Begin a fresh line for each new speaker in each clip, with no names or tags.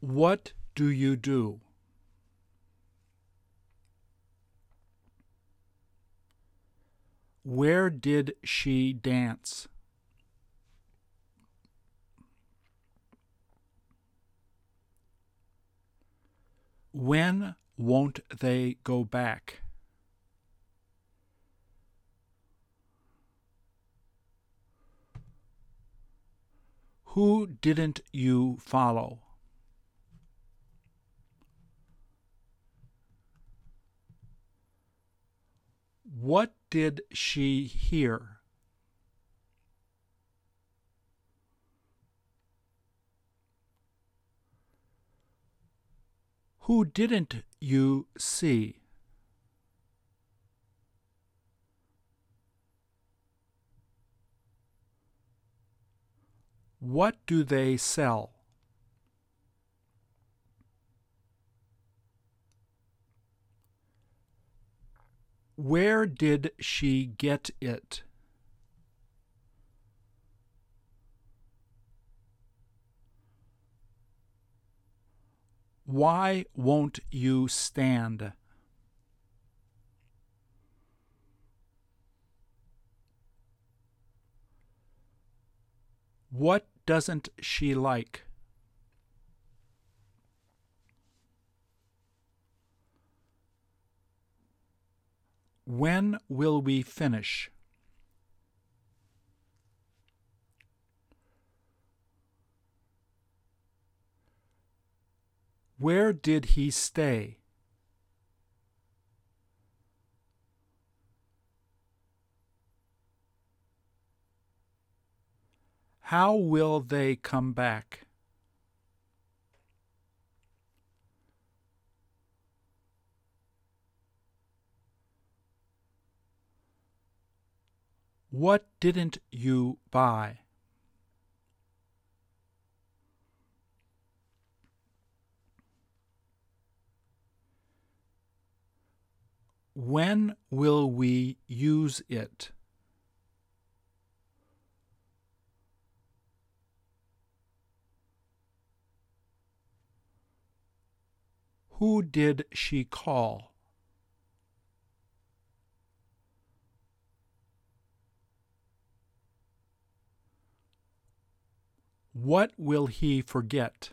What do you do? Where did she dance? When won't they go back? Who didn't you follow? What did she hear? Who didn't you see? What do they sell? Where did she get it? Why won't you stand? What doesn't she like? When will we finish? Where did he stay? How will they come back? What didn't you buy? When will we use it? Who did she call? What will he forget?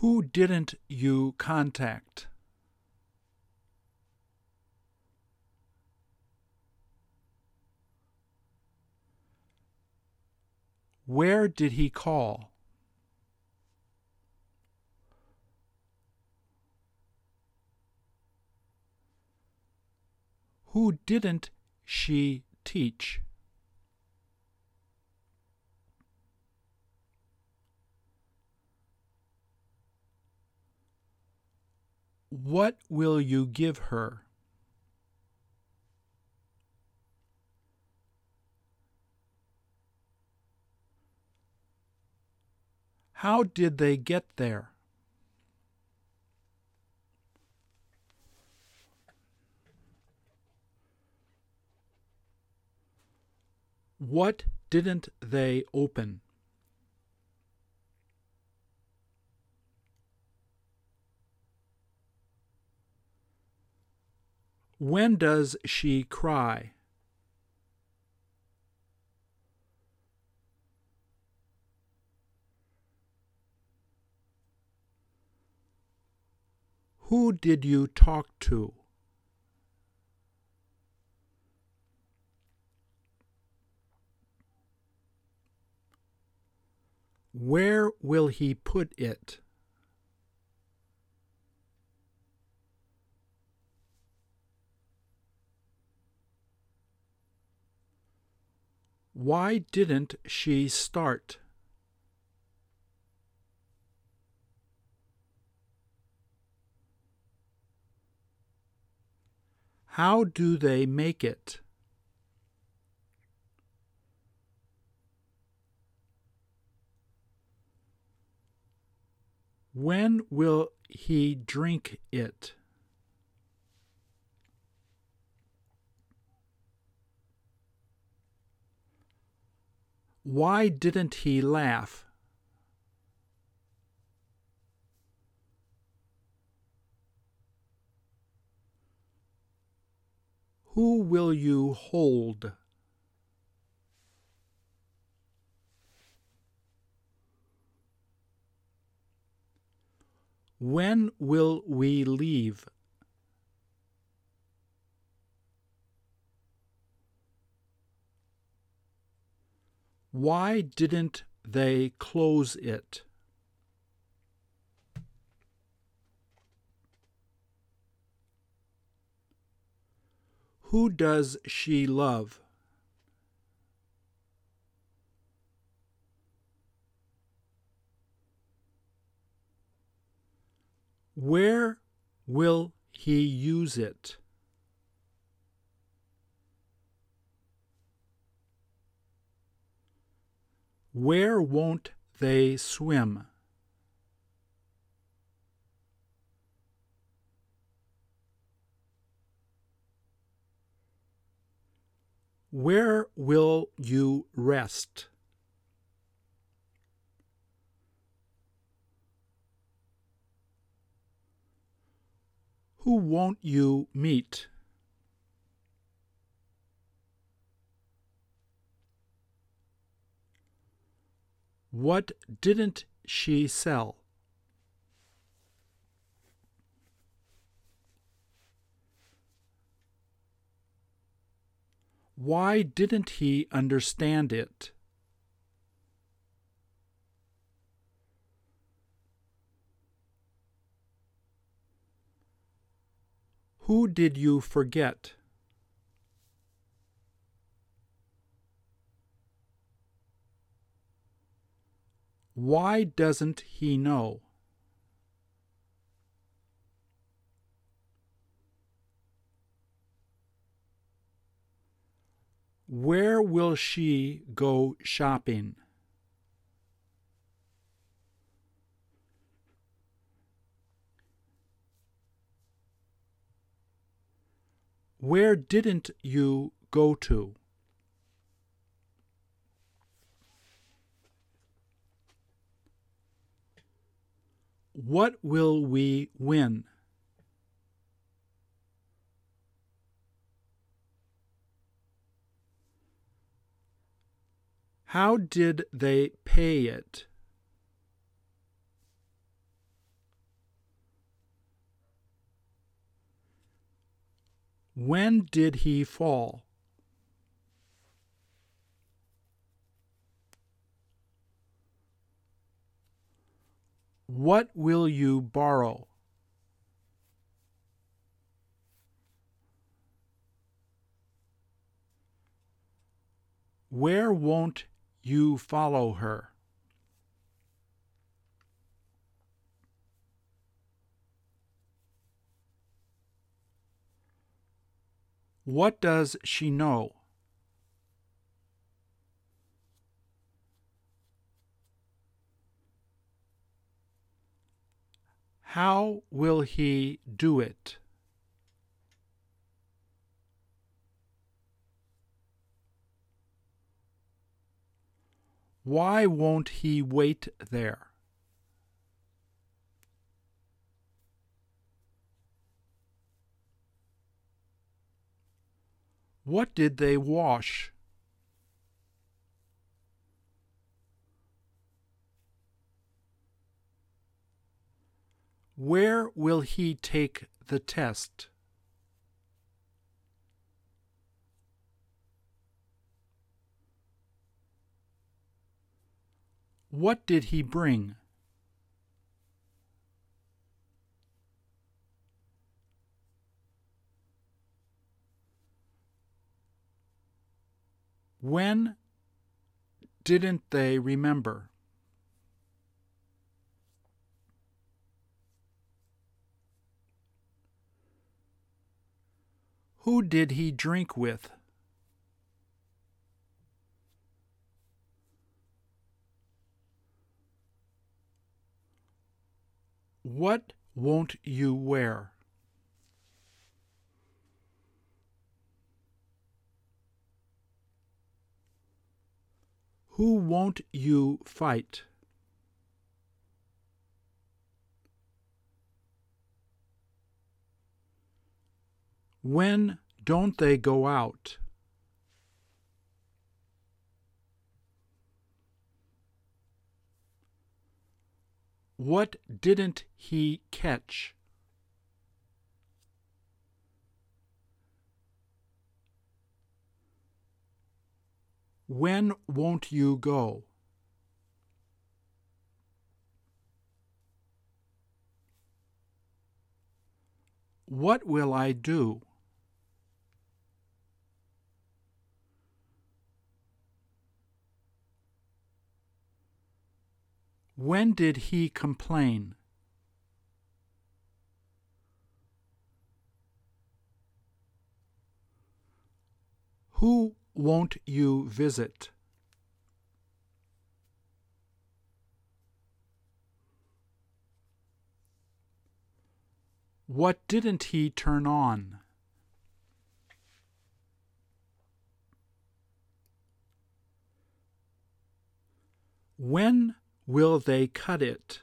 Who didn't you contact? Where did he call? Who didn't she teach? What will you give her? How did they get there? What didn't they open? When does she cry? Who did you talk to? Where will he put it? Why didn't she start? How do they make it? When will he drink it? Why didn't he laugh? Who will you hold? When will we leave? Why didn't they close it? Who does she love? Where will he use it? Where won't they swim? Where will you rest? Who won't you meet? What didn't she sell? Why didn't he understand it? Who did you forget? Why doesn't he know? Where will she go shopping? Where didn't you go to? What will we win? How did they pay it? When did he fall? What will you borrow? Where won't you follow her? What does she know? How will he do it? Why won't he wait there? What did they wash? Where will he take the test? What did he bring? When didn't they remember? Who did he drink with? What won't you wear? Who won't you fight? When don't they go out? What didn't he catch? When won't you go? What will I do? When did he complain? Who won't you visit? What didn't he turn on? When will they cut it?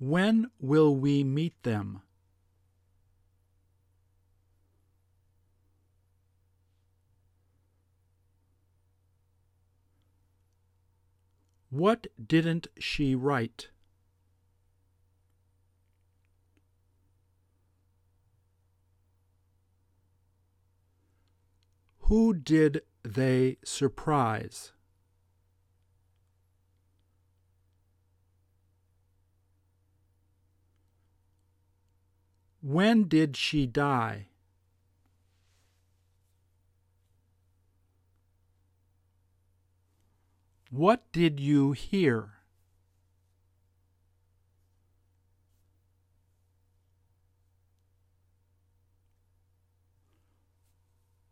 When will we meet them? What didn't she write? Who did they surprise? When did she die? What did you hear?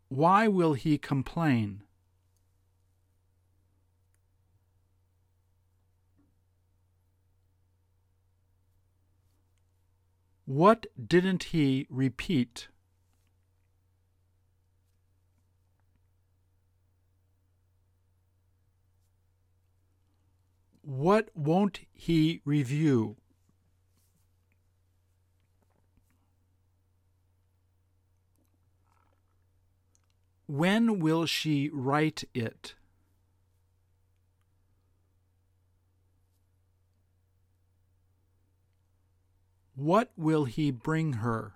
Why will he complain? What didn't he repeat? What won't he review? When will she write it? What will he bring her?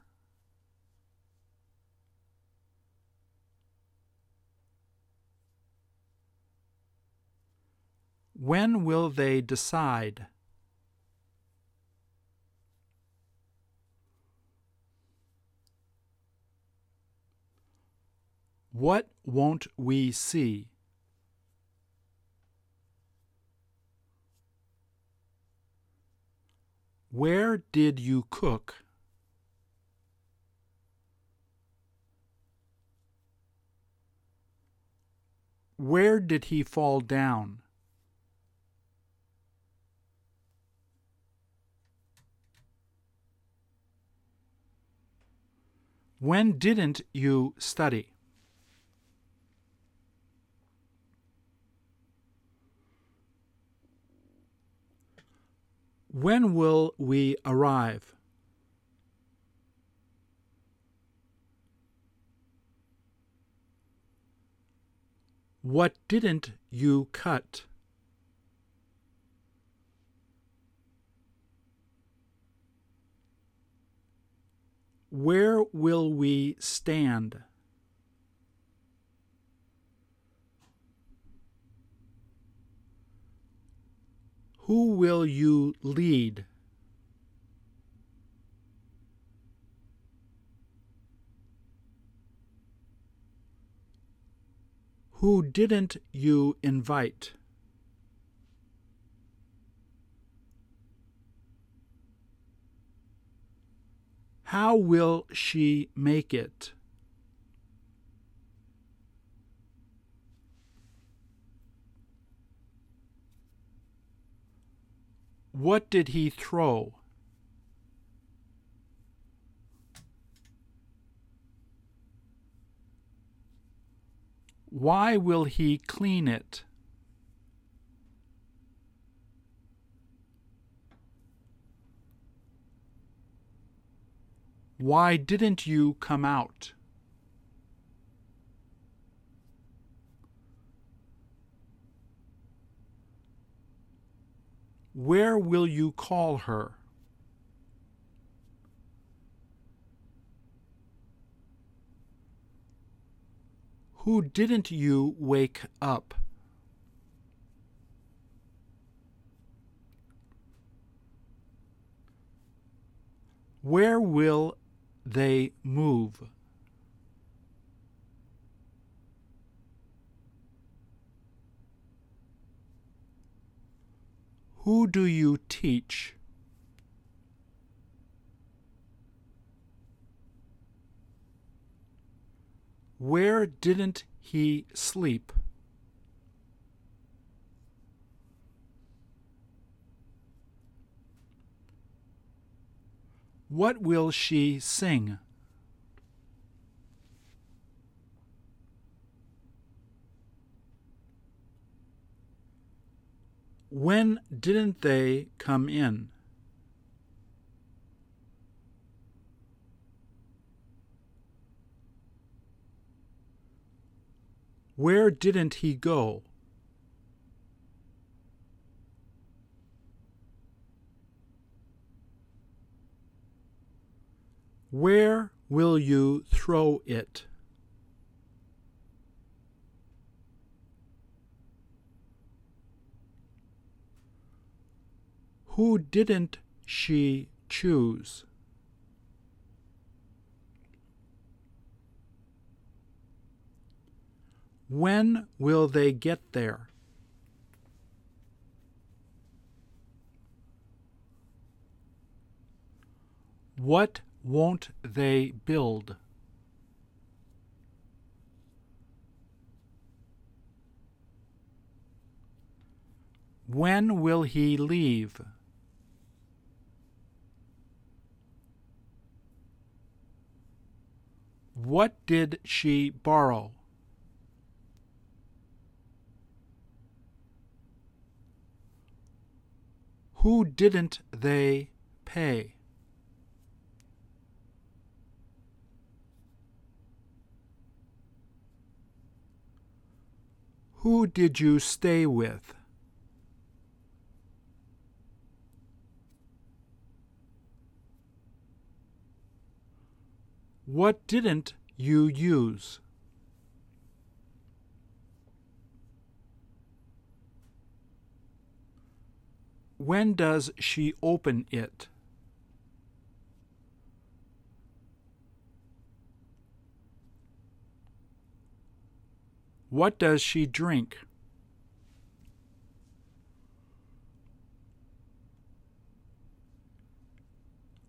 When will they decide? What won't we see? Where did you cook? Where did he fall down? When didn't you study? When will we arrive? What didn't you cut? Where will we stand? Who will you lead? Who didn't you invite? How will she make it? What did he throw? Why will he clean it? Why didn't you come out? Where will you call her? Who didn't you wake up? Where will they move? Who do you teach? Where didn't he sleep? What will she sing? When didn't they come in? Where didn't he go? Where will you throw it? Who didn't she choose? When will they get there? What won't they build? When will he leave? What did she borrow? Who didn't they pay? Who did you stay with? What didn't you use? When does she open it? What does she drink?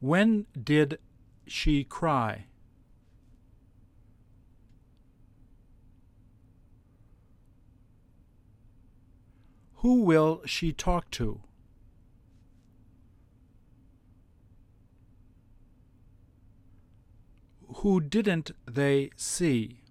When did she cry? Who will she talk to? Who didn't they see?